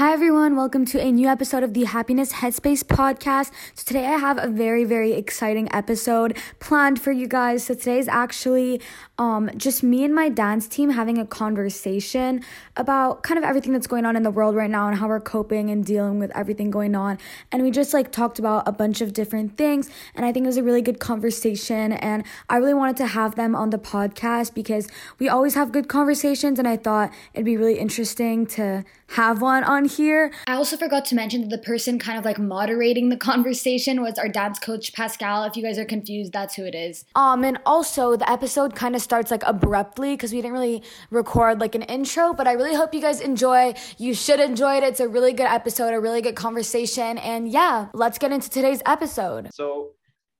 Hi, everyone. Welcome to a new episode of the Happiness Headspace podcast. So, today I have a very, very exciting episode planned for you guys. So, today is actually um, just me and my dance team having a conversation about kind of everything that's going on in the world right now and how we're coping and dealing with everything going on. And we just like talked about a bunch of different things. And I think it was a really good conversation. And I really wanted to have them on the podcast because we always have good conversations. And I thought it'd be really interesting to have one on here. I also forgot to mention that the person kind of like moderating the conversation was our dance coach Pascal. If you guys are confused, that's who it is. Um and also the episode kind of starts like abruptly because we didn't really record like an intro, but I really hope you guys enjoy. You should enjoy it. It's a really good episode, a really good conversation. And yeah, let's get into today's episode. So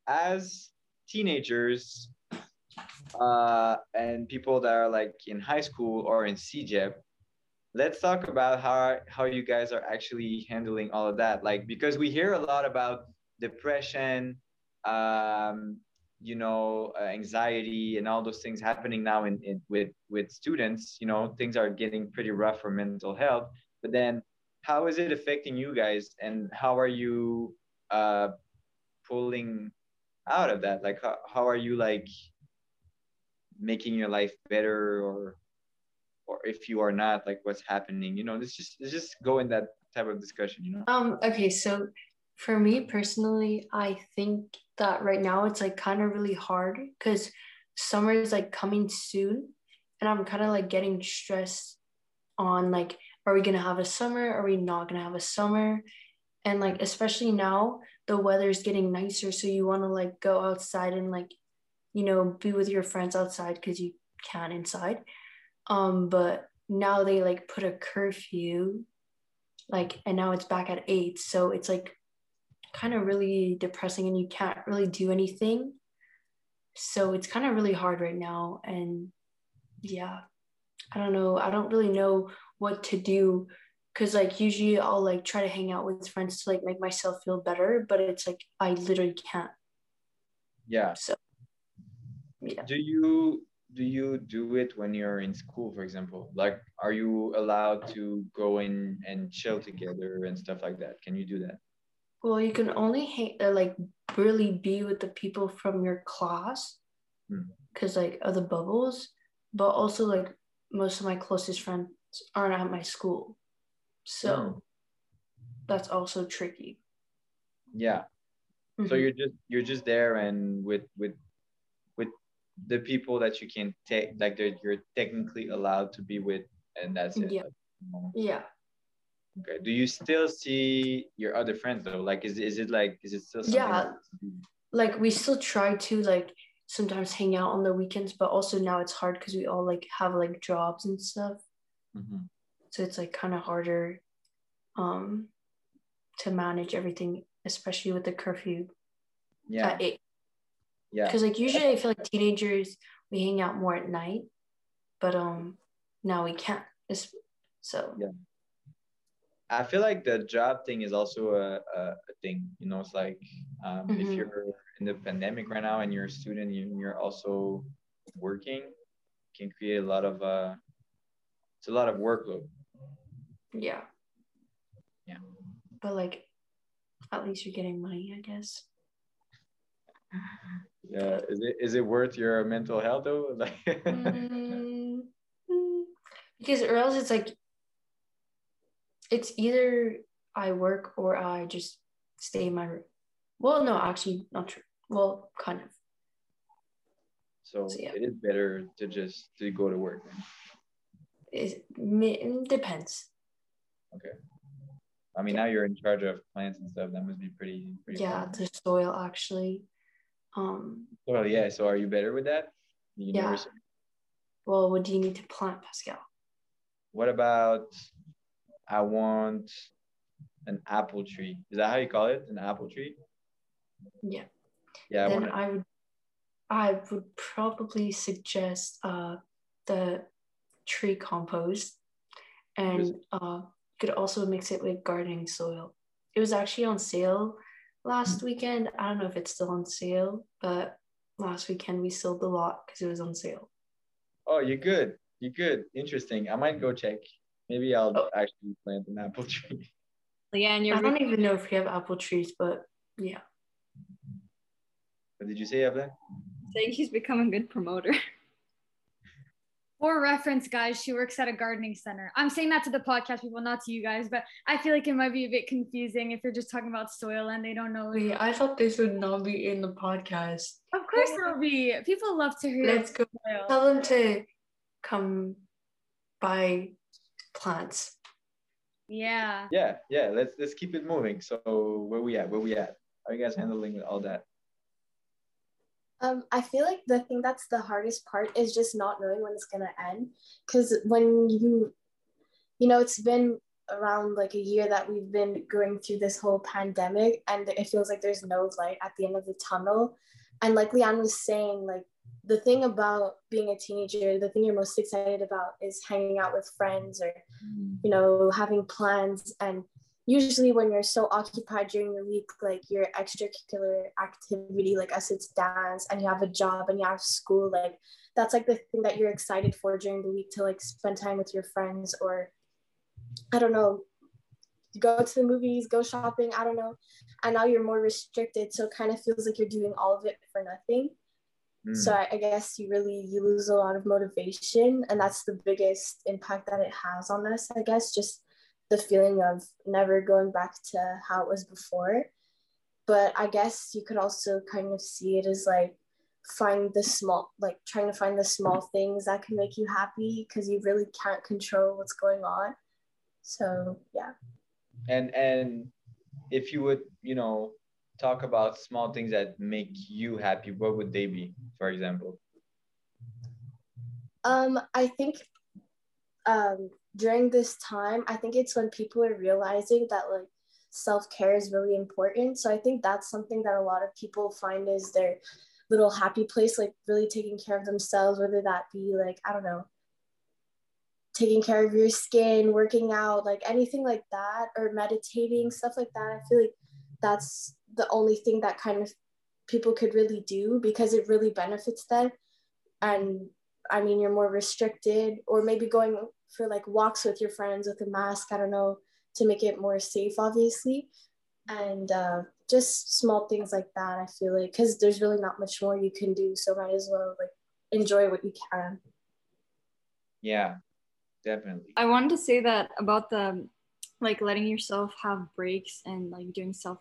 as teenagers uh, and people that are like in high school or in CEGEP, let's talk about how how you guys are actually handling all of that like because we hear a lot about depression um, you know uh, anxiety and all those things happening now in, in with with students you know things are getting pretty rough for mental health. But then how is it affecting you guys and how are you uh pulling out of that? Like how, how are you like making your life better or or if you are not like what's happening? You know let's just let's just go in that type of discussion you know? Um okay so for me personally i think that right now it's like kind of really hard because summer is like coming soon and i'm kind of like getting stressed on like are we gonna have a summer are we not gonna have a summer and like especially now the weather's getting nicer so you want to like go outside and like you know be with your friends outside because you can inside um, but now they like put a curfew, like, and now it's back at eight. So it's like kind of really depressing and you can't really do anything. So it's kind of really hard right now. And yeah, I don't know. I don't really know what to do because like usually I'll like try to hang out with friends to like make myself feel better, but it's like I literally can't. Yeah. So yeah. Do you do you do it when you're in school, for example? Like, are you allowed to go in and chill together and stuff like that? Can you do that? Well, you can only hang, uh, like really be with the people from your class because hmm. like of the bubbles, but also like most of my closest friends aren't at my school, so hmm. that's also tricky. Yeah. Mm-hmm. So you're just you're just there and with with with the people that you can take like that you're technically allowed to be with and that's it yeah yeah okay do you still see your other friends though like is, is it like is it still yeah like we still try to like sometimes hang out on the weekends but also now it's hard because we all like have like jobs and stuff mm-hmm. so it's like kind of harder um to manage everything especially with the curfew yeah at eight yeah. Because like usually I feel like teenagers we hang out more at night, but um now we can't. It's, so yeah. I feel like the job thing is also a, a, a thing. You know, it's like um, mm-hmm. if you're in the pandemic right now and you're a student and you're also working, can create a lot of uh, it's a lot of workload. Yeah. Yeah. But like, at least you're getting money, I guess yeah is it is it worth your mental health though like mm, because or else it's like it's either i work or i just stay in my room well no actually not true well kind of so, so yeah. it is better to just to go to work it, it depends okay i mean now you're in charge of plants and stuff that must be pretty, pretty yeah fun. the soil actually um, well, yeah. So are you better with that? You yeah. Well, what do you need to plant, Pascal? What about I want an apple tree? Is that how you call it? An apple tree? Yeah. Yeah. Then I, wanna... I would I would probably suggest uh the tree compost and uh could also mix it with gardening soil. It was actually on sale last weekend. I don't know if it's still on sale, but last weekend we sold the lot because it was on sale. Oh, you're good. You're good. Interesting. I might go check Maybe I'll Oh. actually plant an apple tree. Leanne, I you're I don't even know if we have apple trees, but yeah. What did you say, Evelyn? saying she's become a good promoter. For reference, guys, she works at a gardening center. I'm saying that to the podcast people, not to you guys, but I feel like it might be a bit confusing if you're just talking about soil and they don't know. Wait, I thought this would not be in the podcast. Of course, it'll be. People love to hear Let's go. soil. Tell them to come buy plants. Yeah. Yeah, yeah. Let's let's keep it moving. So where we at? Where we at? How are you guys handling all that? Um, I feel like the thing that's the hardest part is just not knowing when it's gonna end. Cause when you, you know, it's been around like a year that we've been going through this whole pandemic, and it feels like there's no light at the end of the tunnel. And like Leanne was saying, like the thing about being a teenager, the thing you're most excited about is hanging out with friends or you know, having plans. And usually, when you're so occupied during the week, like your extracurricular activity, like us, it's dance, and you have a job and you have school, like that's like the thing that you're excited for during the week to like spend time with your friends or I don't know, go to the movies, go shopping, I don't know. And now you're more restricted. So it kind of feels like you're doing all of it for nothing. Mm. So I, I guess you really you lose a lot of motivation, and that's the biggest impact that it has on us. I guess just the feeling of never going back to how it was before. But I guess you could also kind of see it as like find the small, like trying to find the small things that can make you happy because you really can't control what's going on. So yeah. and and if you would, you know, talk about small things that make you happy, what would they be, for example? Um, I think um, during this time, I think it's when people are realizing that like self care is really important. So I think that's something that a lot of people find is their little happy place, like really taking care of themselves, whether that be like, I don't know, taking care of your skin, working out, like anything like that, or meditating, stuff like that. I feel like that's the only thing that kind of people could really do because it really benefits them. And I mean, you're more restricted, or maybe going for like walks with your friends with a mask. I don't know to make it more safe, obviously, and uh, just small things like that. I feel like because there's really not much more you can do, so might as well like enjoy what you can. Yeah, definitely. I wanted to say that about the like letting yourself have breaks and like doing self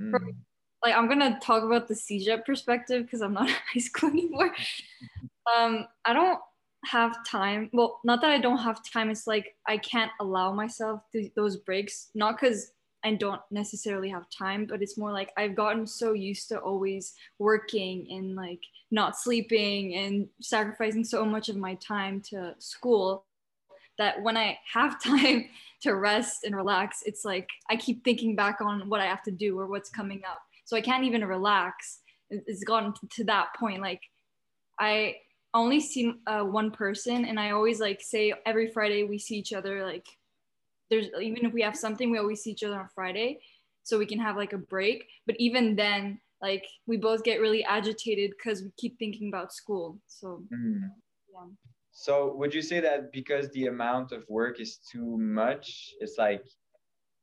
Mm. Like I'm gonna talk about the CEGEP perspective because I'm not in high school anymore. Um, I don't have time. Well, not that I don't have time. It's like I can't allow myself to, those breaks. Not because I don't necessarily have time, but it's more like I've gotten so used to always working and like not sleeping and sacrificing so much of my time to school that when I have time to rest and relax, it's like I keep thinking back on what I have to do or what's coming up. So I can't even relax. It's gotten to that point. Like I only see uh, one person, and I always like say every Friday we see each other. Like there's even if we have something, we always see each other on Friday, so we can have like a break. But even then, like we both get really agitated because we keep thinking about school. So Mm. Yeah. So would you say that because the amount of work is too much, it's like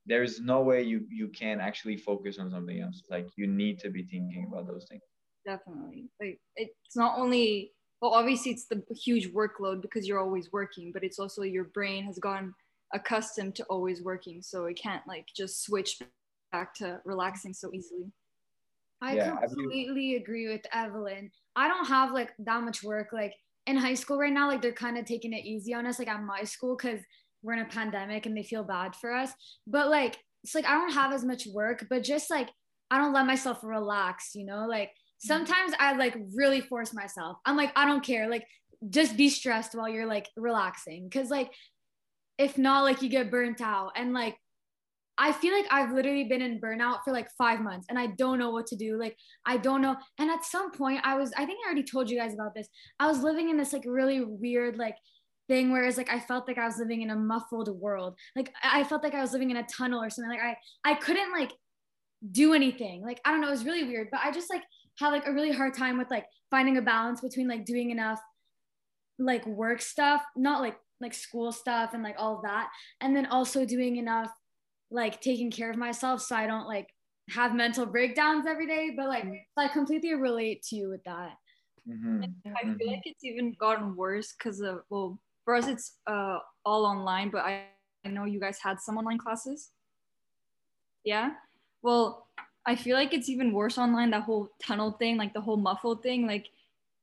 there's no way you you can actually focus on something else. Like you need to be thinking about those things. definitely like it's not only well obviously it's the huge workload because you're always working but it's also your brain has gotten accustomed to always working so it can't like just switch back to relaxing so easily I Yeah, have you- completely agree with Evelyn. I don't have like that much work. Like in high school right now, like they're kind of taking it easy on us, like at my school, because we're in a pandemic and they feel bad for us. But like, it's like I don't have as much work, but just like I don't let myself relax, you know? Like mm-hmm. sometimes I like really force myself. I'm like, I don't care. Like, just be stressed while you're like relaxing. Cause like, if not, like you get burnt out. And like, I feel like I've literally been in burnout for like five months and I don't know what to do. Like, I don't know. And at some point, I was, I think I already told you guys about this. I was living in this like really weird, like, thing whereas like I felt like I was living in a muffled world. Like I felt like I was living in a tunnel or something. Like I I couldn't like do anything. Like I don't know, it was really weird. But I just like had like a really hard time with like finding a balance between like doing enough like work stuff, not like like school stuff and like all of that and then also doing enough like taking care of myself so I don't like have mental breakdowns every day but like I completely relate to you with that Mhm. I feel like it's even gotten worse because of well, for us it's uh all online, but I, I know you guys had some online classes. Yeah. Well, I feel like it's even worse online, that whole tunnel thing, like the whole muffled thing. Like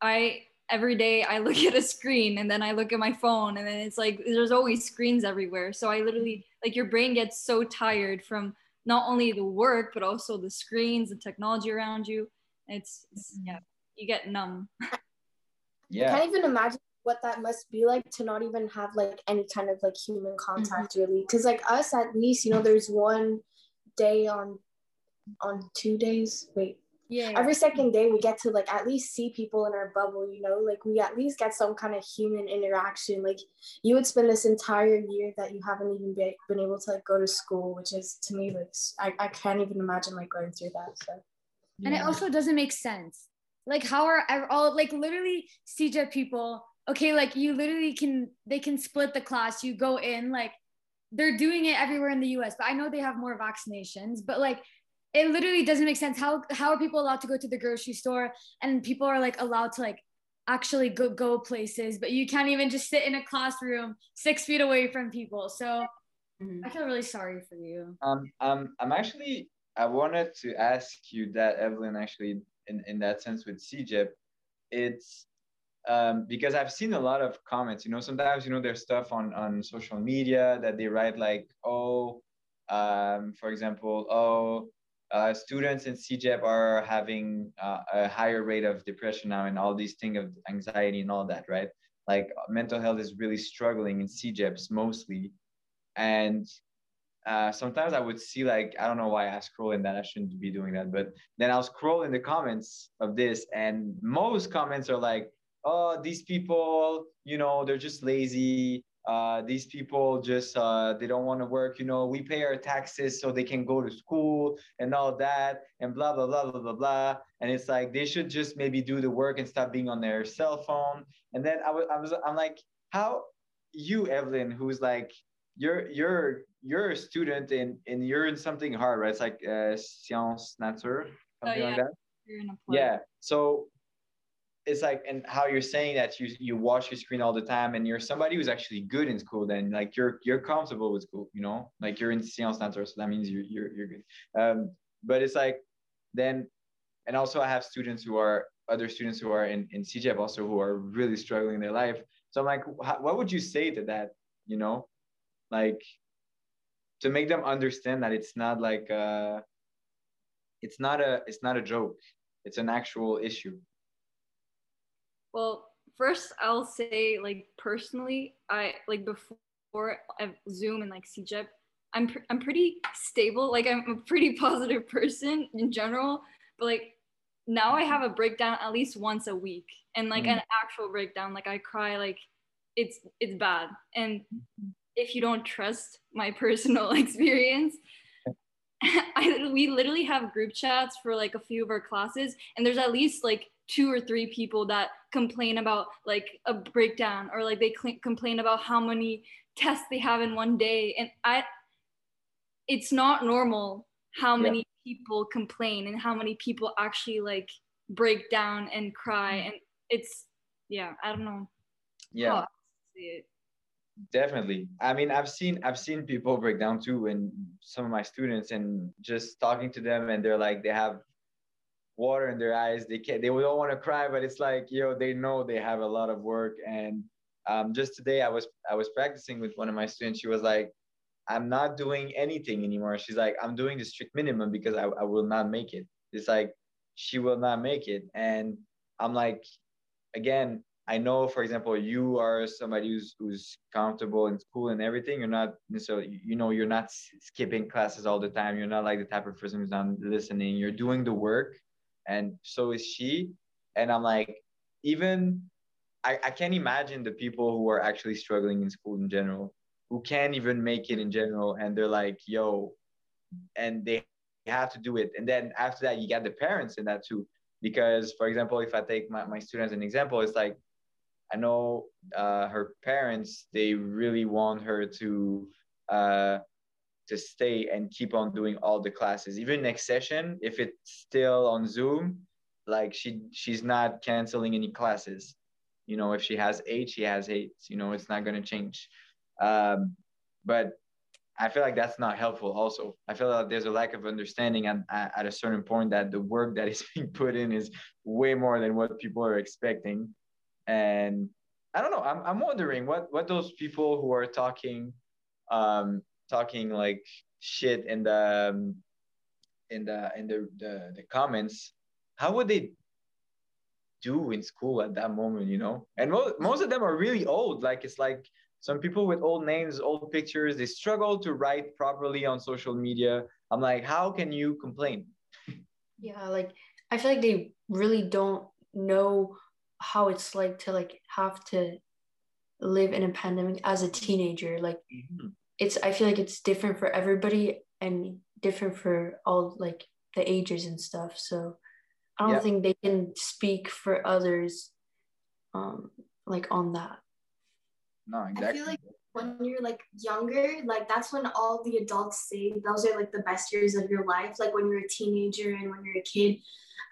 I every day I look at a screen and then I look at my phone and then it's like there's always screens everywhere. So I literally mm-hmm. like your brain gets so tired from not only the work but also the screens, and technology around you. It's, it's mm-hmm. yeah, you get numb. I Yeah. can't even imagine what that must be like to not even have like any kind of like human contact mm-hmm. really because like us at least you know there's one day on on two days wait yeah. Every second day we get to like at least see people in our bubble you know? Like we at least get some kind of human interaction. Like you would spend this entire year that you haven't even be, been able to like go to school which is to me like I can't even imagine like going through that so. And it also doesn't make sense. Like how are ev- all like literally CJ people okay like you literally can they can split the class. You go in like they're doing it everywhere in the US but I know they have more vaccinations but like it literally doesn't make sense. How how are people allowed to go to the grocery store and people are like allowed to like actually go go places but you can't even just sit in a classroom 6 feet away from people. So I feel really sorry for you. Um, um, I'm actually, I wanted to ask you that, Evelyn, actually, in, in that sense with CEGEP, it's um, because I've seen a lot of comments, you know, sometimes, you know, there's stuff on, on social media that they write like, oh, um, for example, oh, uh, students in CEGEP are having uh, a higher rate of depression now and all these things of anxiety and all that, right? Like mental health is really struggling in CEGEPs mostly. And uh, sometimes I would see like I don't know why I scroll in that I shouldn't be doing that, but then I'll scroll in the comments of this, and most comments are like, "Oh, these people, you know, they're just lazy. Uh, these people just uh, they don't want to work. You know, we pay our taxes so they can go to school and all that, and blah blah blah blah blah blah. And it's like they should just maybe do the work and stop being on their cell phone. And then I was I was I'm like, how you Evelyn, who's like you're you're you're a student and and you're in something hard, right? It's like uh, science nature, something like yeah. that. You're in a. Yeah. So it's like and how you're saying that you you watch your screen all the time and you're somebody who's actually good in school then like you're you're comfortable with school you know? Like you're in science nature so that means you're you're, you're good. Um but it's like then and also i have students who are other students who are in in CEGEP also who are really struggling in their life. So i'm like what would you say to that you know? Like to make them understand that it's not like uh it's not a it's not a joke. It's an actual issue Well, first I'll say like personally, I like before Zoom and like CEGEP, I'm pr- I'm pretty stable. Like I'm a pretty positive person in general, but like now I have a breakdown at least once a week, and like Mm. an actual breakdown. Like I cry, like it's it's bad. And if you don't trust my personal experience, I, we literally have group chats for like a few of our classes, and there's at least like two or three people that complain about like a breakdown or like they cl- complain about how many tests they have in one day. And I, it's not normal how Yeah. many people complain and how many people actually like break down and cry. Mm-hmm. And it's, yeah, I don't know. yeah how else to say it. definitely i mean i've seen i've seen people break down too and some of my students and just talking to them and they're like they have water in their eyes. They can't they don't want to cry but it's like you know they know they have a lot of work. And um, just today i was i was practicing with one of my students. She was like i'm not doing anything anymore. She's like i'm doing the strict minimum because i, I will not make it. It's like she will not make it. And i'm like again I know, for example, you are somebody who's who's comfortable in school and everything. You're not necessarily, you know, you're not skipping classes all the time. You're not like the type of person who's not listening. You're doing the work, and so is she. And I'm like, even I, I can't imagine the people who are actually struggling in school in general, who can't even make it in general, and they're like, yo, and they have to do it. And then after that, you got the parents in that too. Because, for example, if I take my, my students an example, it's like I know uh, her parents they really want her to uh, to stay and keep on doing all the classes, even next session if it's still on Zoom. Like she she's not canceling any classes. You know, if she has eight, she has eight. You know, it's not gonna change. Um, but I feel like that's not helpful. Also, I feel like there's a lack of understanding at, at a certain point that the work that is being put in is way more than what people are expecting. And I don't know. I'm, I'm wondering what what those people who are talking, um, talking like shit in the um, in the in the, the the comments, how would they do in school at that moment? You know, and most most of them are really old. Like it's like some people with old names, old pictures, they struggle to write properly on social media. I'm like, how can you complain? Yeah, like I feel like they really don't know how it's like to like have to live in a pandemic as a teenager. Like mm-hmm. It's I feel like it's different for everybody and different for all like the ages and stuff. So I don't yeah. think they can speak for others um like on that. No, exactly. I feel like when you're like younger, like that's when all the adults say those are like the best years of your life, like when you're a teenager and when you're a kid.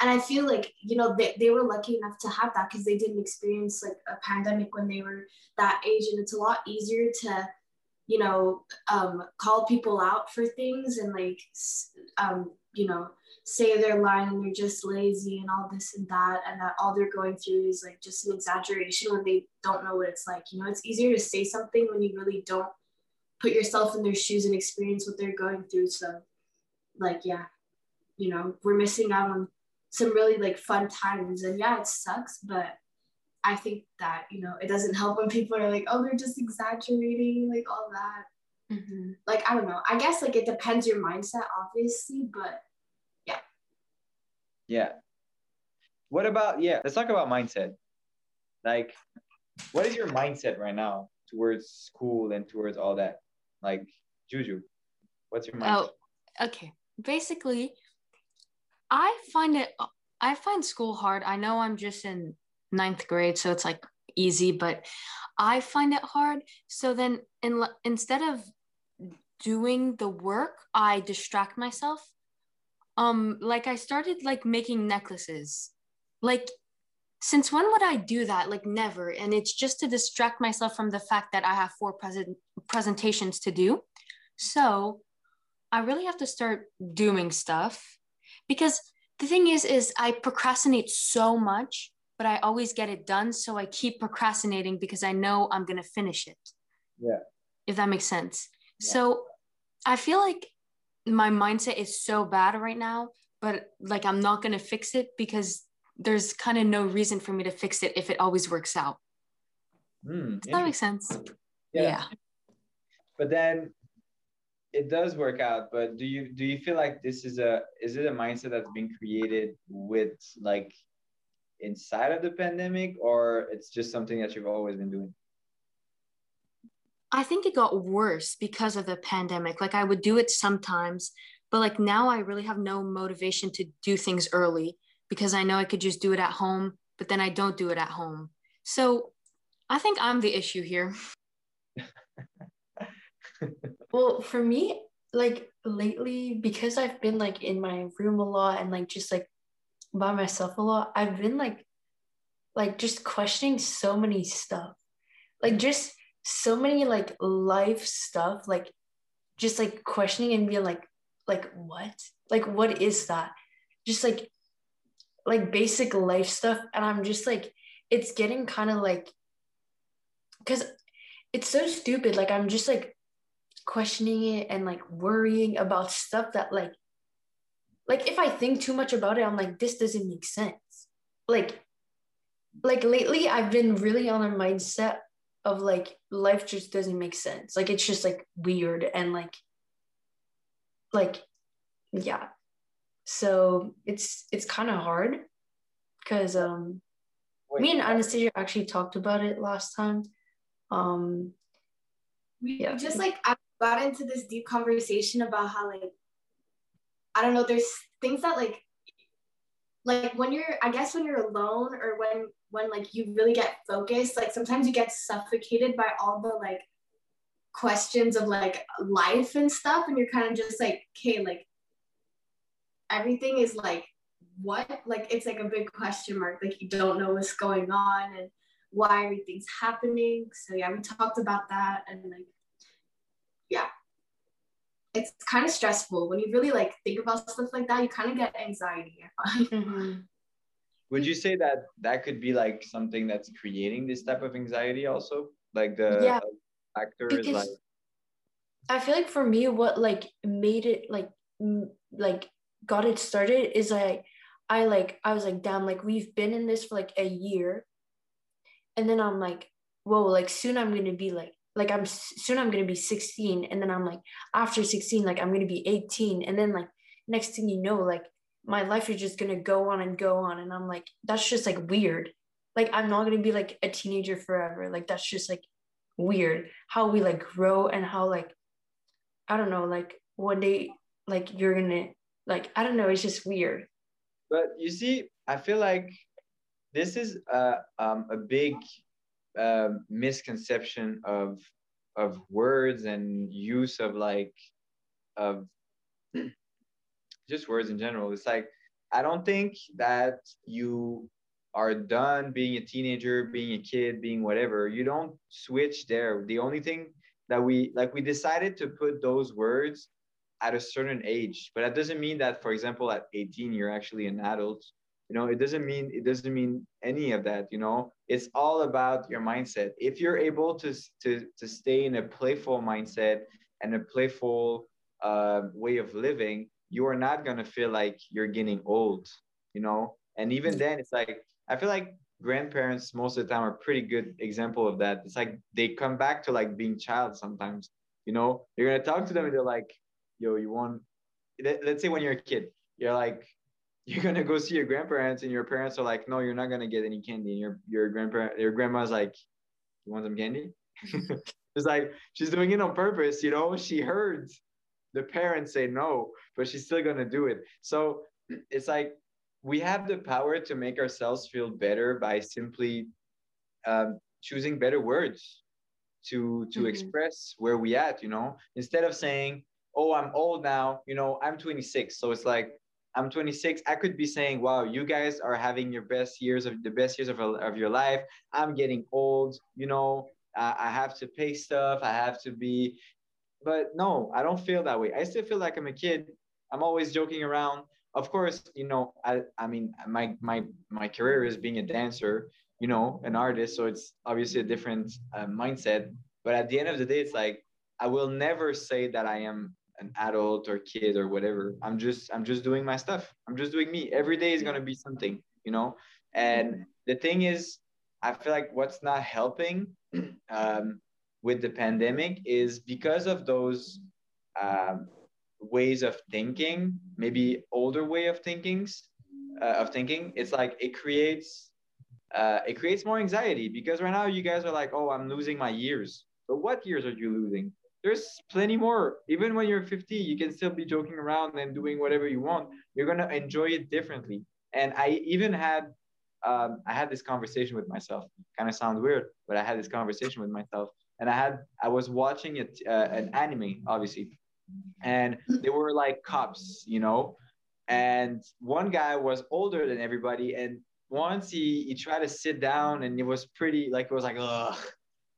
And I feel like, you know, they, they were lucky enough to have that because they didn't experience like a pandemic when they were that age. And it's a lot easier to, you know, um, call people out for things and like, um, you know, say they're lying and they're just lazy and all this and that and that all they're going through is like just an exaggeration when they don't know what it's like. You know it's easier to say something when you really don't put yourself in their shoes and experience what they're going through. So like yeah you know we're missing out on some really like fun times. And yeah it sucks but i think that you know it doesn't help when people are like oh they're just exaggerating like all that mm-hmm. like i don't know i guess like it depends your mindset obviously but yeah. Yeah. What about yeah? Let's talk about mindset. Like, what is your mindset right now towards school and towards all that? Like, Juju, what's your mindset? Oh, okay. Basically, I find it. I find school hard. I know I'm just in ninth grade, so it's like easy, but I find it hard. So then, in, instead of doing the work, I distract myself. Um like i started like making necklaces. Like since when would i do that? Like never. And it's just to distract myself from the fact that i have four present presentations to do. So i really have to start doing stuff because the thing is is i procrastinate so much but i always get it done so i keep procrastinating because i know i'm going to finish it yeah if that makes sense yeah. so i feel like my mindset is so bad right now, but like I'm not going to fix it because there's kind of no reason for me to fix it if it always works out. Mm, Does that make sense? Yeah. yeah. But then it does work out, but do you do you feel like this is a is it a mindset that's been created with like inside of the pandemic or it's just something that you've always been doing? I think it got worse because of the pandemic. Like I would do it sometimes, but like now I really have no motivation to do things early because I know I could just do it at home, but then I don't do it at home. So I think I'm the issue here. well, for me, like lately, because I've been like in my room a lot and like just like by myself a lot, I've been like like just questioning so many stuff. Like just so many like life stuff, like just like questioning and being like, like what? Like what is that? Just like like basic life stuff. And I'm just like, it's getting kind of like because it's so stupid. Like I'm just like questioning it and like worrying about stuff that like like if I think too much about it, I'm like, this doesn't make sense. Like like lately I've been really on a mindset of like life just doesn't make sense. Like it's just like weird and like like yeah. So it's it's kind of hard because um Wait, me and Anastasia actually talked about it last time. Um we yeah. just like I got into this deep conversation about how like I don't know, there's things that like like when you're I guess when you're alone or when when like you really get focused, like sometimes you get suffocated by all the like questions of like life and stuff and you're kind of just like okay like everything is like what? Like it's like a big question mark like you don't know what's going on and why everything's happening. So yeah we talked about that and like yeah it's kind of stressful when you really like think about stuff like that you kind of get anxiety Mm-hmm. Would you say that that could be like something that's creating this type of anxiety also? Like the Yeah. factor is like I feel like for me, what like made it like m- like got it started is like I like I was like damn like we've been in this for like a year, and then I'm like whoa like soon I'm gonna be like like I'm soon I'm gonna be 16, and then I'm like after 16 like I'm gonna be 18, and then like next thing you know like my life is just gonna go on and go on, and I'm like that's just like weird, like I'm not gonna be like a teenager forever, like that's just like weird how we like grow and how like I don't know, like one day, like you're gonna, like I don't know, it's just weird. But you see, I feel like this is a, um, a big um, misconception of of words and use of like of just words in general. It's like I don't think that you are done being a teenager, being a kid, being whatever. You don't switch there. The only thing that we like we decided to put those words at a certain age, but that doesn't mean that, for example, at 18 you're actually an adult. You know, it doesn't mean it doesn't mean any of that. You know, it's all about your mindset. If you're able to to to stay in a playful mindset and a playful uh, way of living, you are not gonna feel like you're getting old. You know, and even then, it's like I feel like grandparents most of the time are pretty good example of that. It's like they come back to like being child sometimes. You know, you're gonna talk to them and they're like, "Yo, you want?" Let, let's say when you're a kid, you're like, you're gonna go see your grandparents, and your parents are like, "No, you're not gonna get any candy." And your your grandparent, your grandma's like, "You want some candy?" it's like she's doing it on purpose. You know, she heard the parents say no, but she's still gonna do it. So it's like we have the power to make ourselves feel better by simply um, choosing better words to to Mhm. express where we at you know instead of saying oh i'm old now you know i'm 26 so it's like i'm 26 i could be saying wow you guys are having your best years of the best years of, of your life. I'm getting old you know uh, i have to pay stuff. I have to be but no i don't feel that way. I still feel like i'm a kid. I'm always joking around. Of course you know i i mean my my my career is being a dancer you know an artist so it's obviously a different uh, mindset. But at the end of the day it's like i will never say that i am an adult or kid or whatever. I'm just i'm just doing my stuff. I'm just doing me. Every day is going to be something you know? And the thing is i feel like what's not helping um, with the pandemic is because of those um, ways of thinking maybe older way of thinkings uh, of thinking. It's like it creates uh, it creates more anxiety because right now you guys are like oh i'm losing my years. But what years are you losing there's plenty more. Even when you're 50 you can still be joking around and doing whatever you want. You're to enjoy it differently. And i even had um, i had this conversation with myself. Kind of sounds weird but i had this conversation with myself. And i had i was watching it uh, an anime obviously. And they were like cops you know? And one guy was older than everybody. And once he, he tried to sit down and it was pretty like it was like ugh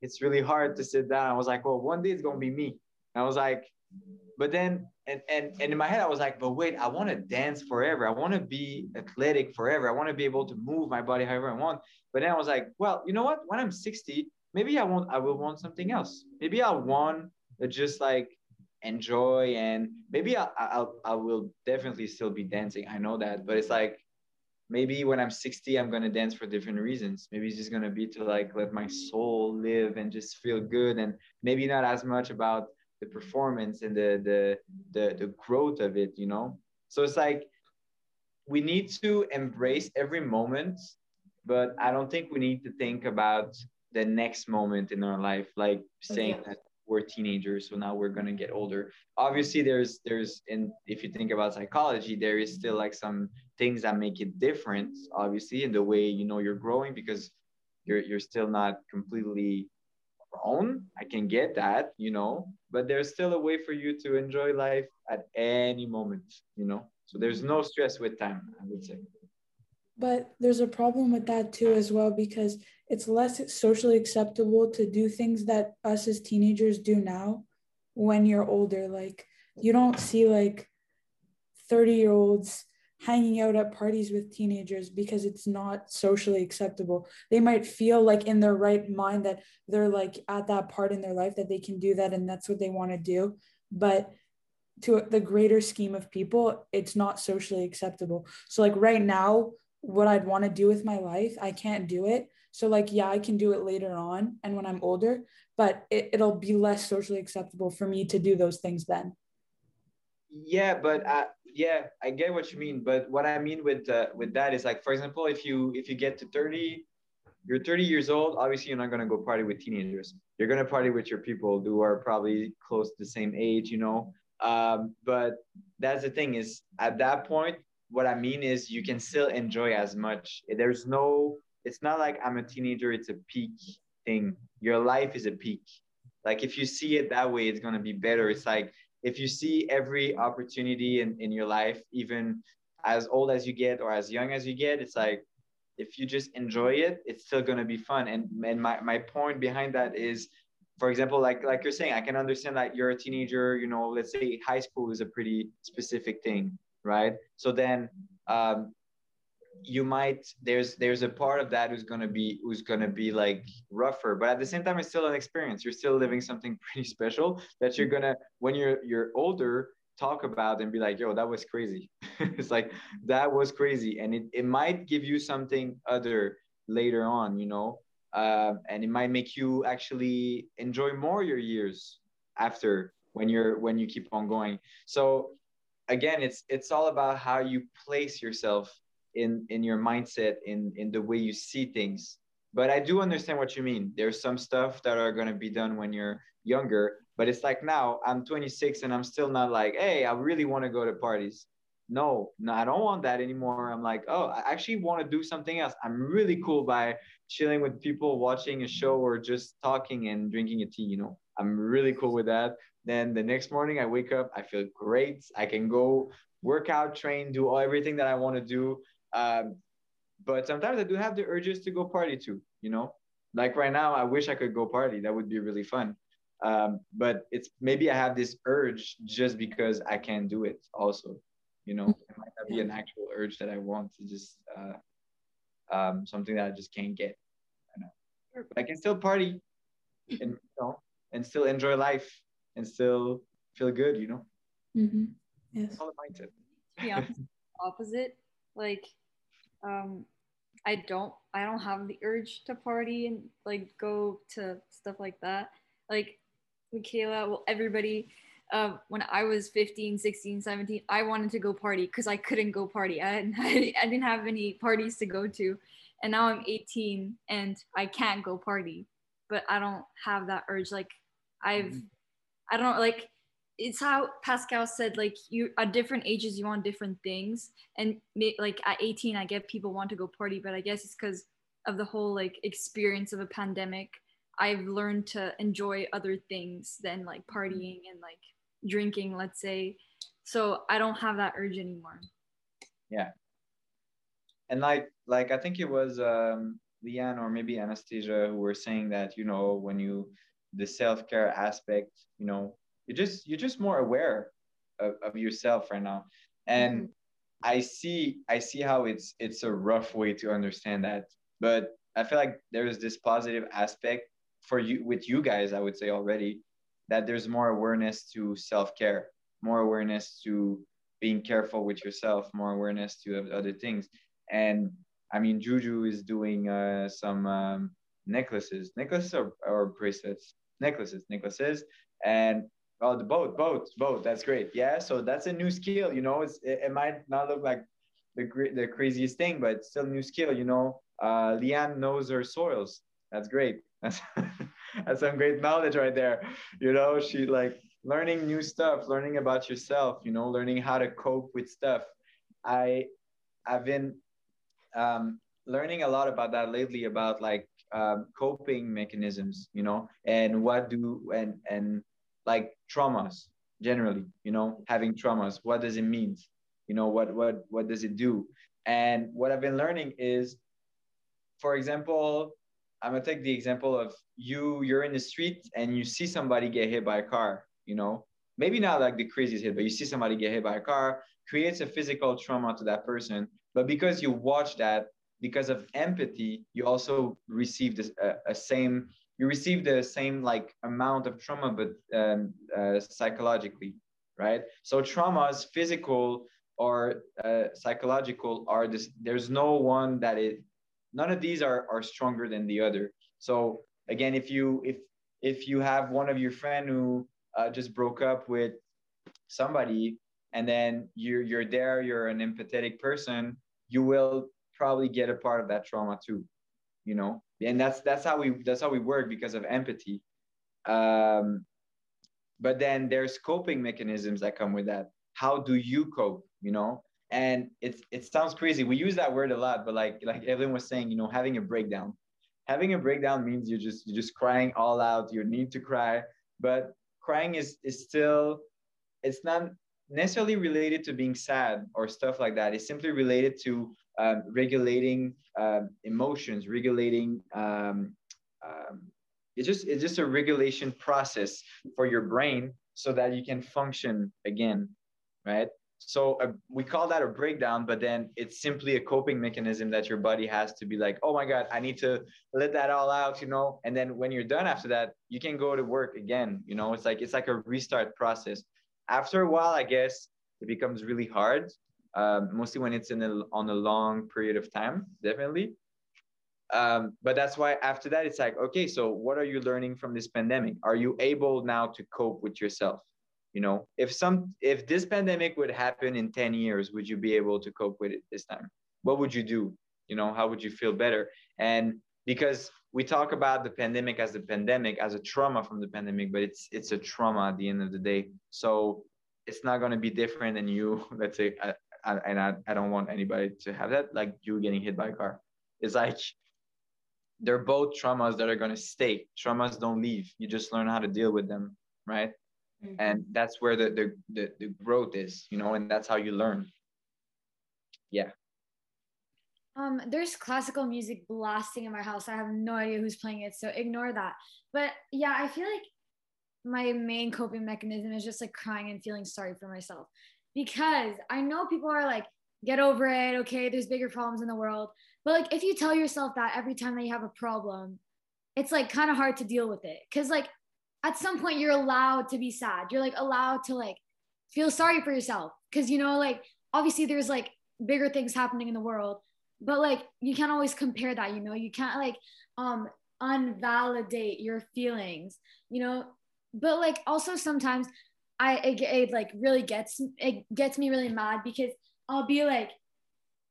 it's really hard to sit down. I was like well one day it's gonna be me. And i was like but then and and, and in my head i was like but wait i want to dance forever. I want to be athletic forever. I want to be able to move my body however i want. But then i was like well you know what? When i'm 60 maybe i want i will want something else. Maybe i want to just like enjoy and maybe I, I'll I will definitely still be dancing. I know that, but it's like maybe when I'm 60, I'm gonna dance for different reasons. Maybe it's just gonna be to like let my soul live and just feel good, and maybe not as much about the performance and the the the, the growth of it, you know. So it's like we need to embrace every moment, but I don't think we need to think about the next moment in our life, like saying Yeah. that we're teenagers so now we're going to get older obviously there's there's in if you think about psychology there is still like some things that make it different obviously in the way you know you're growing because you're you're still not completely grown. I can get that you know but there's still a way for you to enjoy life at any moment you know? So there's no stress with time i would say. But there's a problem with that too as well because it's less socially acceptable to do things that us as teenagers do now when you're older. Like you don't see like 30 year olds hanging out at parties with teenagers because it's not socially acceptable they might feel like in their right mind that they're like at that part in their life that they can do that and that's what they want to do but to the greater scheme of people it's not socially acceptable so like right now what I'd want to do with my life, I can't do it. So like, yeah, I can do it later on and when I'm older, but it, it'll be less socially acceptable for me to do those things then. Yeah, but uh, yeah, I get what you mean. But what I mean with uh, with that is like, for example, if you if you get to 30, you're 30 years old, obviously you're not gonna go party with teenagers. You're gonna party with your people who are probably close to the same age, you know. Um, but that's the thing is at that point what I mean is you can still enjoy as much. There's no, it's not like I'm a teenager, it's a peak thing. Your life is a peak. Like if you see it that way, it's gonna be better. It's like if you see every opportunity in, in your life, even as old as you get or as young as you get, it's like if you just enjoy it, it's still gonna be fun. And and my, my point behind that is for example, like like you're saying, I can understand that you're a teenager, you know, let's say high school is a pretty specific thing right? So then um, you might there's there's a part of that who's gonna be who's gonna be like rougher, but at the same time, it's still an experience. You're still living something pretty special that you're gonna when you're you're older talk about and be like, yo, that was crazy. it's like that was crazy, and it it might give you something other later on, you know. Uh, and it might make you actually enjoy more your years after when you're when you keep on going so again it's it's all about how you place yourself in in your mindset in in the way you see things. But i do understand what you mean. There's some stuff that are going to be done when you're younger but it's like now i'm 26 and i'm still not like hey i really want to go to parties. No no i don't want that anymore. I'm like oh i actually want to do something else. I'm really cool by chilling with people watching a show or just talking and drinking a tea you know? I'm really cool with that. Then the next morning, I wake up, I feel great. I can go work out, train, do everything that I want to do. Um, but sometimes I do have the urges to go party too. You know, like right now, I wish I could go party. That would be really fun. Um, but it's maybe I have this urge just because I can't do it. Also, you know, it might not be an actual urge that I want to just uh, um, something that I just can't get. I know, but I can still party and you know and still enjoy life and still feel good, you know? Mm-hmm. Yes. All mindset. yeah, opposite. Like, um, I don't, I don't have the urge to party and like go to stuff like that. Like, Michaela, well, everybody, um, when I was 15, 16, 17, I wanted to go party because I couldn't go party. I, I, I didn't have any parties to go to. And now I'm 18 and I can't go party, but I don't have that urge. Like, I've, mm-hmm. I don't like it's how Pascal said, like you at different ages you want different things, and like at 18, I get people want to go party, but I guess it's because of the whole like experience of a pandemic. I've learned to enjoy other things than like partying and like drinking, let's say. So I don't have that urge anymore. Yeah. And like like I think it was um Leanne or maybe Anastasia who were saying that, you know, when you the self-care aspect you know you're just you're just more aware of, of yourself right now. And mm-hmm. i see i see how it's it's a rough way to understand that. But i feel like there's this positive aspect for you with you guys i would say already that there's more awareness to self-care more awareness to being careful with yourself more awareness to other things. And i mean juju is doing uh, some um, necklaces. Necklaces or, or bracelets. Necklaces, necklaces, and oh, the boat, boat, boat. That's great. Yeah, so that's a new skill. You know, it's it, it might not look like the the craziest thing, but still new skill. You know, uh, Leanne knows her soils. That's great. That's that's some great knowledge right there. You know, she like learning new stuff, learning about yourself. You know, learning how to cope with stuff. I I've been um, learning a lot about that lately about like um, coping mechanisms. You know, and what do and and like traumas generally. You know, having traumas. What does it mean? You know, what what what does it do? And what I've been learning is, for example, I'm gonna take the example of you. You're in the street and you see somebody get hit by a car. You know, maybe not like the craziest hit, but you see somebody get hit by a car, creates a physical trauma to that person. But because you watch that, because of empathy, you also receive this a, a same. You receive the same like amount of trauma, but um, uh, psychologically, right? So traumas, physical or uh, psychological are this there's no one that is none of these are are stronger than the other so again if you if if you have one of your friend who uh, just broke up with somebody and then you're you're there you're an empathetic person you will probably get a part of that trauma too you know and that's that's how we that's how we work because of empathy. Um but then there's coping mechanisms that come with that. How do you cope you know? And it's it sounds crazy. We use that word a lot but like like evelyn was saying you know having a breakdown. Having a breakdown means you're just you're just crying all out. You need to cry. But crying is is still it's not necessarily related to being sad or stuff like that. It's simply related to um, regulating um, emotions regulating um, um, it's just it's just a regulation process for your brain so that you can function again right? So uh, we call that a breakdown, but then it's simply a coping mechanism that your body has to be like, oh my God, I need to let that all out, you know? And then when you're done after that, you can go to work again, you know? It's like, it's like a restart process. After a while, I guess it becomes really hard, um, mostly when it's in a, on a long period of time, definitely. Um, but that's why after that, it's like, okay, so what are you learning from this pandemic? Are you able now to cope with yourself? you know if some if this pandemic would happen in 10 years would you be able to cope with it this time what would you do you know how would you feel better and because we talk about the pandemic as a pandemic as a trauma from the pandemic but it's it's a trauma at the end of the day so it's not going to be different than you let's say I, and I, I don't want anybody to have that like you getting hit by a car. It's like they're both traumas that are going to stay. Traumas don't leave. You just learn how to deal with them right? Mm-hmm. and that's where the, the, the the growth is you know and that's how you learn. Yeah. Um there's classical music blasting in my house. I have no idea who's playing it so ignore that. But yeah i feel like my main coping mechanism is just like crying and feeling sorry for myself because i know people are like get over it okay there's bigger problems in the world but like if you tell yourself that every time that you have a problem it's like kind of hard to deal with it because like at some point you're allowed to be sad. You're like allowed to like feel sorry for yourself because you know like obviously there's like bigger things happening in the world, but like you can't always compare that, you know. You can't like um unvalidate your feelings, you know. But like also sometimes I it, it like really gets it gets me really mad because I'll be like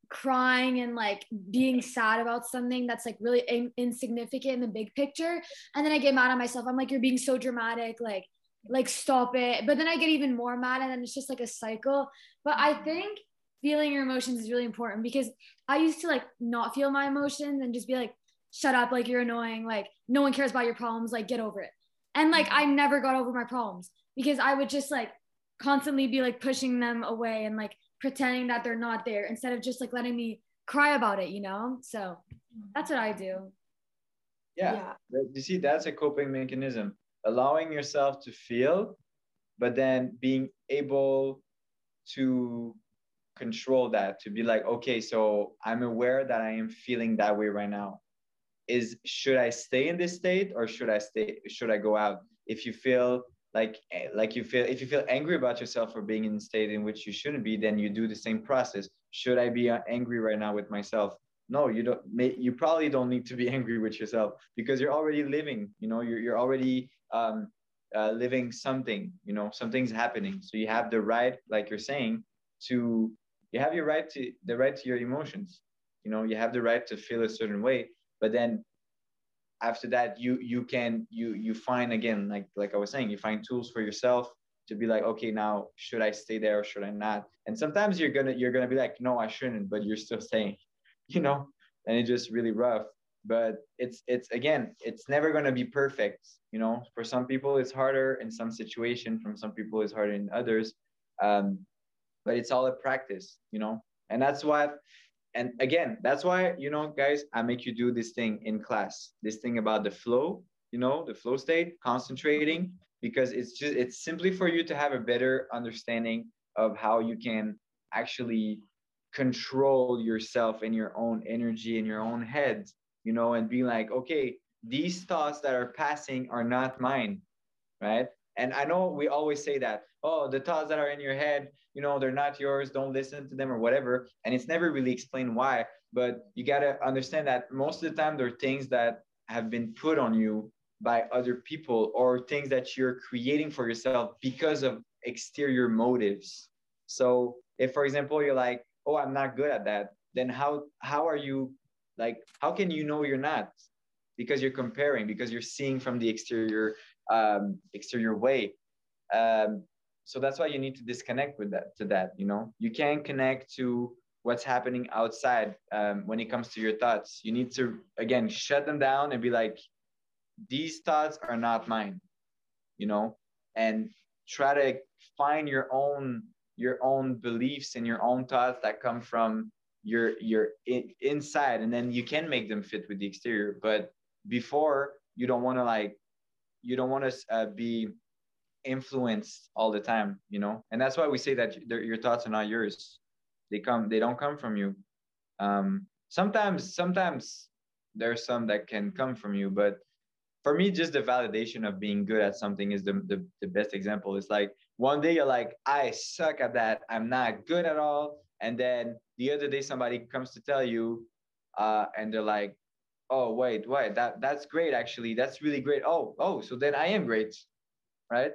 crying and like being sad about something that's like really in- insignificant in the big picture. And then i get mad at myself. I'm like you're being so dramatic. Like like stop it. But then i get even more mad and then it's just like a cycle. But i think feeling your emotions is really important because i used to like not feel my emotions and just be like shut up. Like you're annoying. Like no one cares about your problems. Like get over it. And like mm-hmm. i never got over my problems because i would just like constantly be like pushing them away and like pretending that they're not there instead of just like letting me cry about it, you know? So that's what I do. Yeah. yeah. You see, that's a coping mechanism. Allowing yourself to feel, but then being able to control that, to be like, okay, so I'm aware that I am feeling that way right now. Is should I stay in this state or should I stay should I go out? If you feel like eh, like you feel if you feel angry about yourself for being in a state in which you shouldn't be then you do the same process. Should i be uh, angry right now with myself? No you don't you probably don't need to be angry with yourself because you're already living you know you're, you're already um, uh, living something you know something's happening. So you have the right like you're saying to you have your right to the right to your emotions. You know you have the right to feel a certain way but then after that you you can you you find again like like i was saying you find tools for yourself to be like okay now should i stay there or should i not? And sometimes you're gonna you're gonna be like no i shouldn't but you're still staying you know? And it's just really rough. But it's it's again it's never to be perfect you know? For some people it's harder in some situation from some people it's harder in others. Um, but it's all a practice you know? And that's what and again that's why you know guys i make you do this thing in class. This thing about the flow you know the flow state concentrating because it's just it's simply for you to have a better understanding of how you can actually control yourself and your own energy in your own head you know and be like okay these thoughts that are passing are not mine right and i know we always say that oh the thoughts that are in your head you know they're not yours don't listen to them or whatever. And it's never really explained why but you got to understand that most of the time they're things that have been put on you by other people or things that you're creating for yourself because of exterior motives. So if for example you're like oh i'm not good at that then how how are you like how can you know you're not? Because you're comparing because you're seeing from the exterior um, exterior way um, so that's why you need to disconnect with that to that you know? You can't connect to what's happening outside um, when it comes to your thoughts. You need to again shut them down and be like these thoughts are not mine you know? And try to find your own your own beliefs and your own thoughts that come from your your in, inside. And then you can make them fit with the exterior but before you don't want to like you don't want to uh, be influenced all the time you know? And that's why we say that your thoughts are not yours. They come they don't come from you. Um sometimes sometimes there's some that can come from you but for me just the validation of being good at something is the, the, the best example. It's like one day you're like i suck at that. I'm not good at all. And then the other day somebody comes to tell you uh, and they're like oh wait wait that that's great actually that's really great oh oh so then i am great right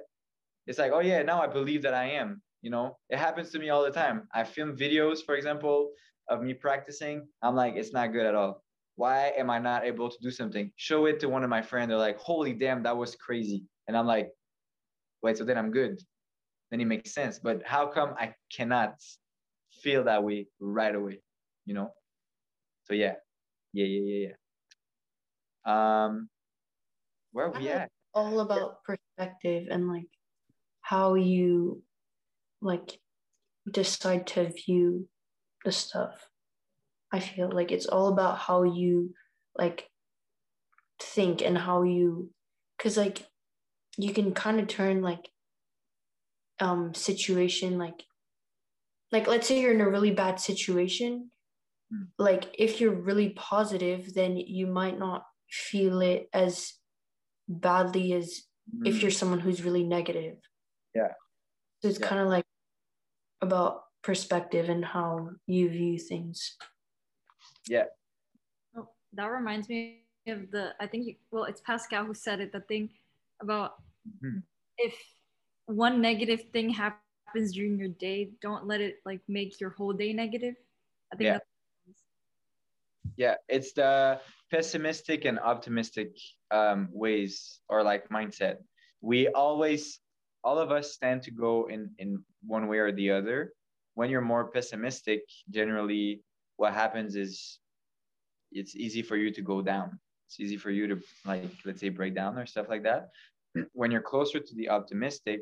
it's like, oh yeah, now I believe that I am. You know, it happens to me all the time. I film videos, for example, of me practicing. I'm like, it's not good at all. Why am I not able to do something? Show it to one of my friends. They're like, holy damn, that was crazy. And I'm like, wait, so then I'm good. Then it makes sense. But how come I cannot feel that way right away? You know? So yeah. Yeah, yeah, yeah, yeah. Um where are we at? All about perspective and like how you like decide to view the stuff. I feel like it's all about how you like think and how you because like you can kind of turn like um situation like like let's say you're in a really bad situation mm. like if you're really positive then you might not feel it as badly as mm. if you're someone who's really negative yeah so it's yeah. kind of like about perspective and how you view things yeah oh, that reminds me of the i think well it's pascal who said it the thing about mm-hmm. if one negative thing happens during your day don't let it like make your whole day negative i think yeah. Yeah it's the pessimistic and optimistic um, ways or like mindset. We always all of us tend to go in in one way or the other. When you're more pessimistic generally what happens is it's easy for you to go down. It's easy for you to like let's say break down or stuff like that. When you're closer to the optimistic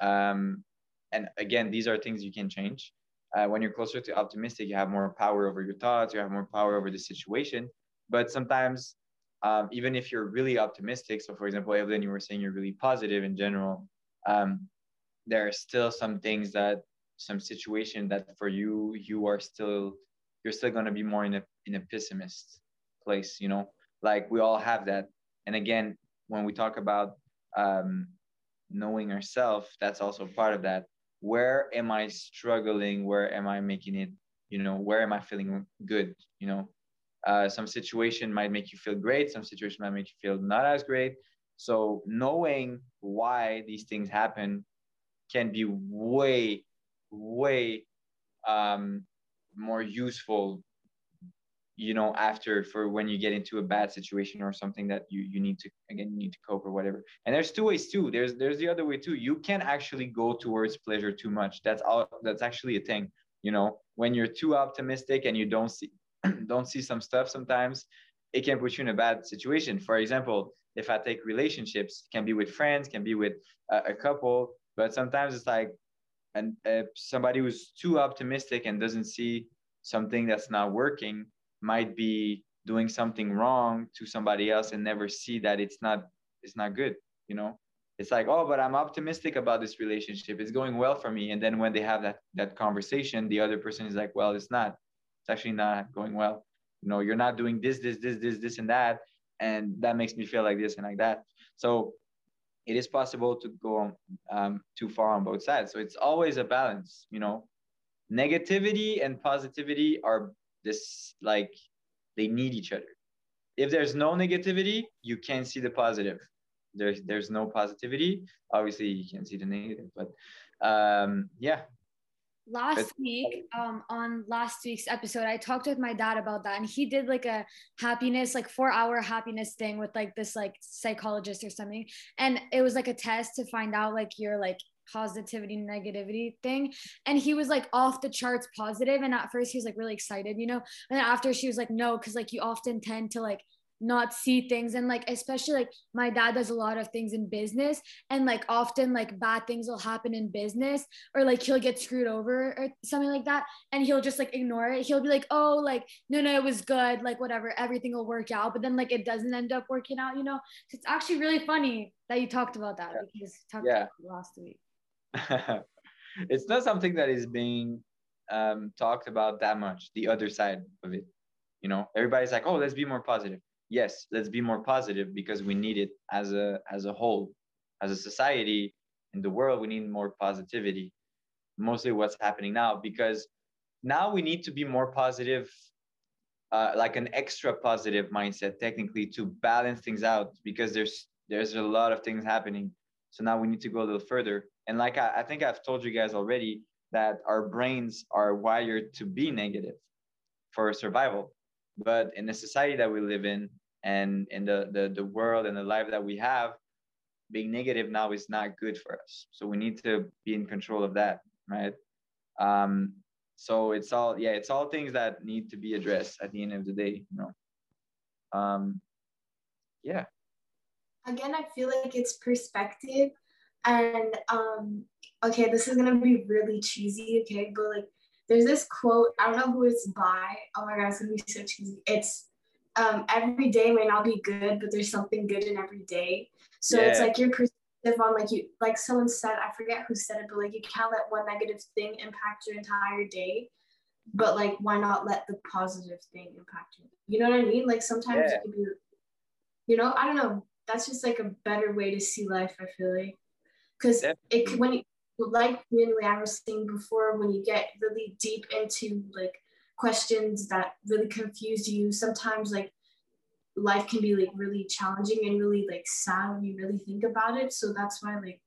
um and again these are things you can change uh, when you're closer to optimistic you have more power over your thoughts you have more power over the situation. But sometimes um, even if you're really optimistic so for example evelyn you were saying you're really positive in general um, there are still some things that some situation that for you you are still you're still going to be more in a in a pessimist place you know? Like we all have that. And again when we talk about um, knowing ourselves that's also part of that where am i struggling? Where am i making it you know where am i feeling good you know? Uh, some situation might make you feel great some situation might make you feel not as great. So knowing why these things happen can be way, way um, more useful you know after for when you get into a bad situation or something that you you need to again you need to cope or whatever. And there's two ways too. There's there's the other way too. You can actually go towards pleasure too much. That's all that's actually a thing. You know when you're too optimistic and you don't see don't see some stuff sometimes it can put you in a bad situation. For example if i take relationships can be with friends can be with a, a couple but sometimes it's like and if somebody who's too optimistic and doesn't see something that's not working might be doing something wrong to somebody else and never see that it's not it's not good you know? It's like oh but i'm optimistic about this relationship. It's going well for me. And then when they have that that conversation the other person is like well it's not it's actually not going well. You know you're not doing this this this this this and that. And that makes me feel like this and like that. So it is possible to go um, too far on both sides. So it's always a balance you know? Negativity and positivity are this like they need each other. If there's no negativity you can't see the positive. There's there's no positivity. Obviously you can't see the negative but um yeah. Last week um on last week's episode i talked with my dad about that and he did like a happiness like four hour happiness thing with like this like psychologist or something and it was like a test to find out like your like positivity negativity thing. And he was like off the charts positive. And at first he was like really excited you know? And then after she was like no because like you often tend to like not see things. And like especially like my dad does a lot of things in business. And like often like bad things will happen in business or like he'll get screwed over or something like that. And he'll just like ignore it. He'll be like oh like no no it was good. Like whatever. Everything will work out. But then like it doesn't end up working out you know? So it's actually really funny that you talked about that yeah. because talked yeah. last week it's not something that is being um, talked about that much the other side of it. You know everybody's like oh let's be more positive. Yes let's be more positive because we need it as a as a whole. As a society in the world we need more positivity. Mostly what's happening now because now we need to be more positive uh, like an extra positive mindset technically to balance things out because there's there's a lot of things happening so now we need to go a little further and like I, I think I've told you guys already that our brains are wired to be negative for survival. But in the society that we live in and in the, the, the world and the life that we have, being negative now is not good for us. So we need to be in control of that, right? Um, so it's all yeah, it's all things that need to be addressed at the end of the day, you know. Um, yeah. Again, I feel like it's perspective and um, okay, this is gonna be really cheesy, okay, but like there's this quote, I don't know who it's by. Oh my god, it's gonna be so cheesy. It's um, every day may not be good, but there's something good in every day. So yeah. it's like your perspective on like you like someone said, I forget who said it, but like you can't let one negative thing impact your entire day. But like why not let the positive thing impact you? You know what I mean? Like sometimes yeah. be, you know, I don't know. That's just like a better way to see life, I feel like because it when you like me and I was saying before, when you get really deep into like questions that really confuse you, sometimes like life can be like really challenging and really like sad when you really think about it. So that's why like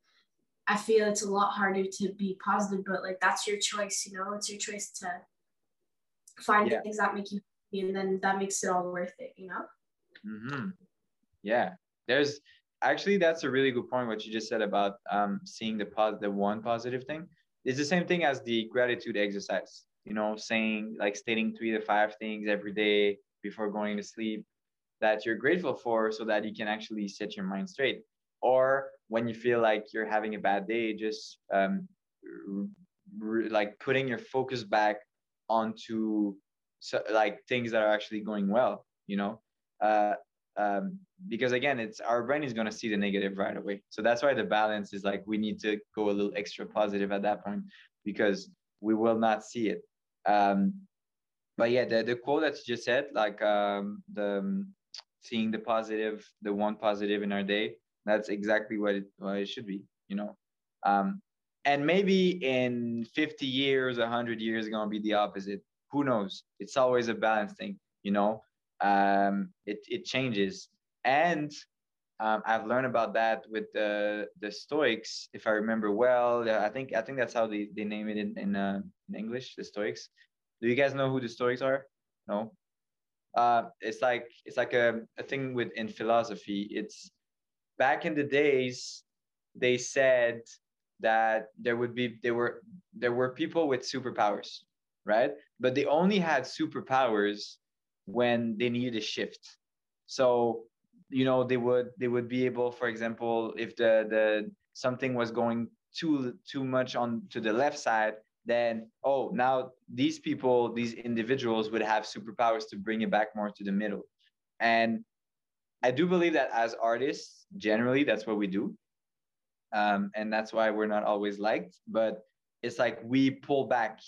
I feel it's a lot harder to be positive, but like that's your choice, you know, it's your choice to find yeah. things that make you happy and then that makes it all worth it, you know? Mm-hmm. Yeah. There's actually that's a really good point what you just said about um, seeing the positive one positive thing. It's the same thing as the gratitude exercise you know saying like stating three to five things every day before going to sleep that you're grateful for so that you can actually set your mind straight. Or when you feel like you're having a bad day just um, like putting your focus back onto so, like things that are actually going well you know? Uh, um, because again it's our brain is going to see the negative right away. So that's why the balance is like we need to go a little extra positive at that point because we will not see it. Um, but yeah the, the quote that you just said like um, the um, seeing the positive the one positive in our day that's exactly what it, what it should be you know? Um, and maybe in 50 years 100 years it's going to be the opposite. Who knows? It's always a balance thing you know um, it, it changes. And um, I've learned about that with the the Stoics, if I remember well. I think I think that's how they, they name it in in, uh, in English, the Stoics. Do you guys know who the Stoics are? No. uh, it's like it's like a, a thing with in philosophy. It's back in the days they said that there would be there were there were people with superpowers, right? But they only had superpowers when they needed a shift. So you know they would they would be able, for example, if the the something was going too too much on to the left side, then oh now these people these individuals would have superpowers to bring it back more to the middle and i do believe that as artists generally that's what we do um, and that's why we're not always liked but it's like we pull back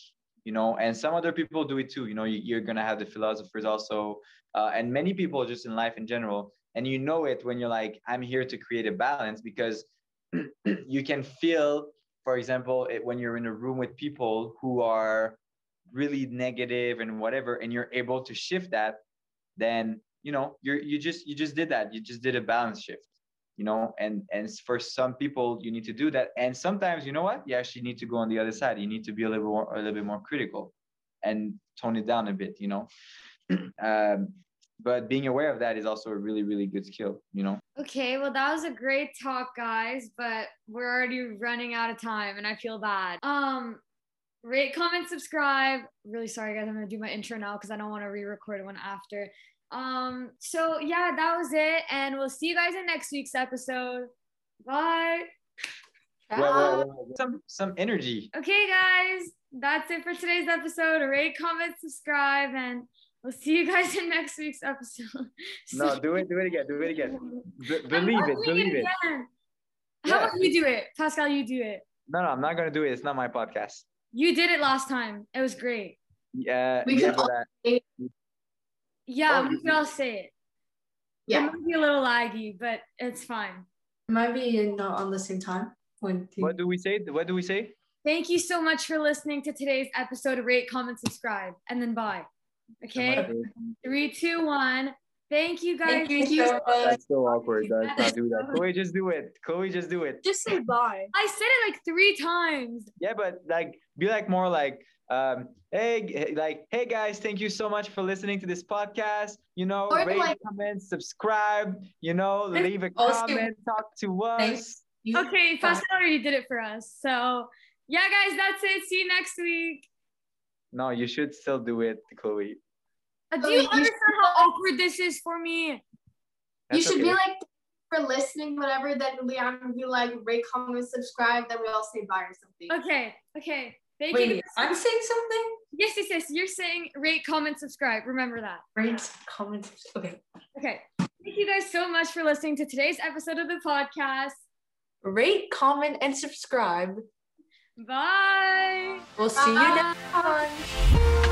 you know and some other people do it too you know you, are gonna have the philosophers also uh, and many people just in life in general and you know it when you're like i'm here to create a balance because you can feel for example, it, when you're in a room with people who are really negative and whatever, and you're able to shift that, then you know you're you just you just did that. You just did a balance shift, you know. And and for some people, you need to do that. And sometimes, you know what? You actually need to go on the other side. You need to be a little more a little bit more critical, and tone it down a bit, you know. um, but being aware of that is also a really really good skill you know okay well that was a great talk guys but we're already running out of time and i feel bad um rate comment subscribe really sorry guys i'm gonna do my intro now because i don't want to re-record one after um so yeah that was it and we'll see you guys in next week's episode bye wait, wait, wait, some some energy okay guys that's it for today's episode rate comment subscribe and We'll see you guys in next week's episode. no, do it, do it again, do it again. B- believe it, believe it. How yeah. about you do it, Pascal? You do it. No, no, I'm not gonna do it. It's not my podcast. You did it last time. It was great. Yeah, we yeah, all that. Yeah, we can all say it. Yeah, it might be a little laggy, but it's fine. It might be not on the same time. When what do we say? What do we say? Thank you so much for listening to today's episode. Rate, comment, subscribe, and then bye. Okay. Three, two, one. Thank you guys. Thank you so much. That's so awkward. Let's not do that. Chloe, just do it. Chloe, just do it. Just say bye. I said it like three times. Yeah, but like be like more like um hey like hey guys thank you so much for listening to this podcast you know or rate like, comment subscribe you know leave a comment talk to us okay Pascal already did it for us so yeah guys that's it see you next week no, you should still do it, Chloe. Uh, do you understand how awkward this is for me? That's you should okay. be like for listening, whatever. Then Leon would be like, rate, comment, subscribe. Then we all say bye or something. Okay. Okay. Thank Wait, you. I'm saying something. Yes, yes, yes. You're saying rate, comment, subscribe. Remember that. Rate, comment. Okay. Okay. Thank you guys so much for listening to today's episode of the podcast. Rate, comment, and subscribe. Bye. We'll see Bye. you next time.